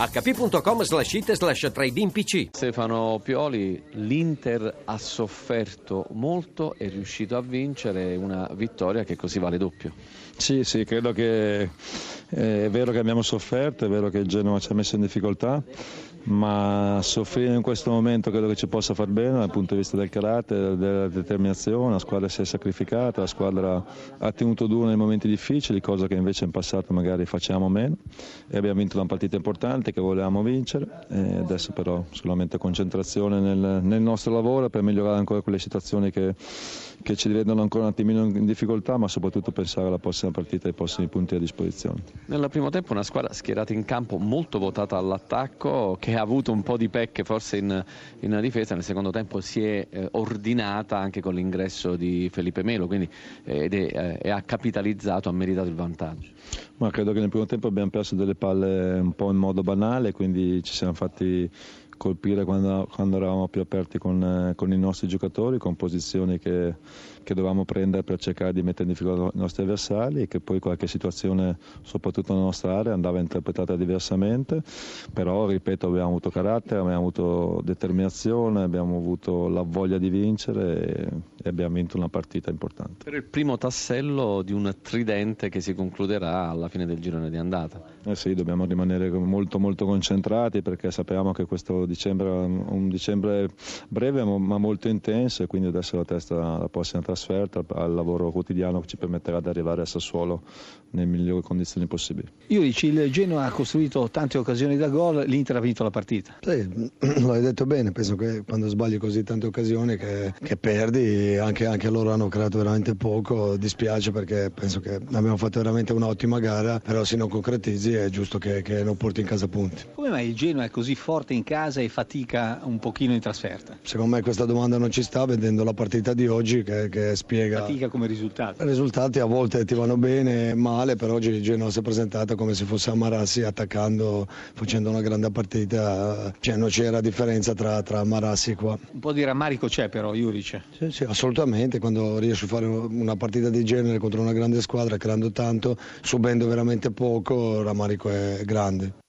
hp.com slash it slash trading pc Stefano Pioli, l'Inter ha sofferto molto, è riuscito a vincere una vittoria che così vale doppio. Sì, sì, credo che eh, è vero che abbiamo sofferto, è vero che il Genoa ci ha messo in difficoltà, ma soffrire in questo momento credo che ci possa far bene dal punto di vista del carattere, della determinazione, la squadra si è sacrificata, la squadra ha tenuto duro nei momenti difficili, cosa che invece in passato magari facciamo meno e abbiamo vinto una partita importante che volevamo vincere adesso però solamente concentrazione nel, nel nostro lavoro per migliorare ancora quelle situazioni che, che ci vedono ancora un attimino in difficoltà, ma soprattutto pensare alla prossima partita e ai prossimi punti a disposizione. Nel primo tempo una squadra schierata in campo molto votata all'attacco che ha avuto un po' di pecche forse in, in difesa, nel secondo tempo si è eh, ordinata anche con l'ingresso di Felipe Melo quindi, eh, ed è, eh, ha capitalizzato, ha meritato il vantaggio. Ma credo che nel primo tempo abbiamo perso delle palle un po' in modo banale, quindi ci siamo fatti colpire quando, quando eravamo più aperti con, eh, con, i nostri giocatori, con posizioni che, che, dovevamo prendere per cercare di mettere in difficoltà i nostri avversari e che poi qualche situazione, soprattutto nella nostra area, andava interpretata diversamente, però ripeto abbiamo avuto carattere, abbiamo avuto determinazione, abbiamo avuto la voglia di vincere e, e abbiamo vinto una partita importante. Per il primo tassello di un tridente che si concluderà alla fine del girone di andata. Eh sì, dobbiamo rimanere molto molto concentrati perché sappiamo che questo dicembre un dicembre breve ma molto intenso e quindi adesso la testa alla prossima trasferta al lavoro quotidiano che ci permetterà di arrivare a Sassuolo nelle migliori condizioni possibili. Io dici il Genoa ha costruito tante occasioni da gol, l'Inter ha vinto la partita. Sì, lo hai detto bene, penso che quando sbagli così tante occasioni che, che perdi, anche, anche, loro hanno creato veramente poco, dispiace perché penso che abbiamo fatto veramente un'ottima gara, però se non concretizzi è giusto che, che non porti in casa punti. Come mai il Genoa è così forte in casa e fatica un pochino in trasferta? Secondo me questa domanda non ci sta vedendo la partita di oggi che, che spiega... Fatica come risultato? I risultati a volte ti vanno bene, male, però oggi il Genoa si è presentata come se fosse a Marassi attaccando, facendo una grande partita, cioè non c'era differenza tra, tra Marassi e qua. Un po' di rammarico c'è però Juric? Sì, sì, assolutamente, quando riesci a fare una partita di genere contro una grande squadra creando tanto, subendo veramente poco, il rammarico è grande.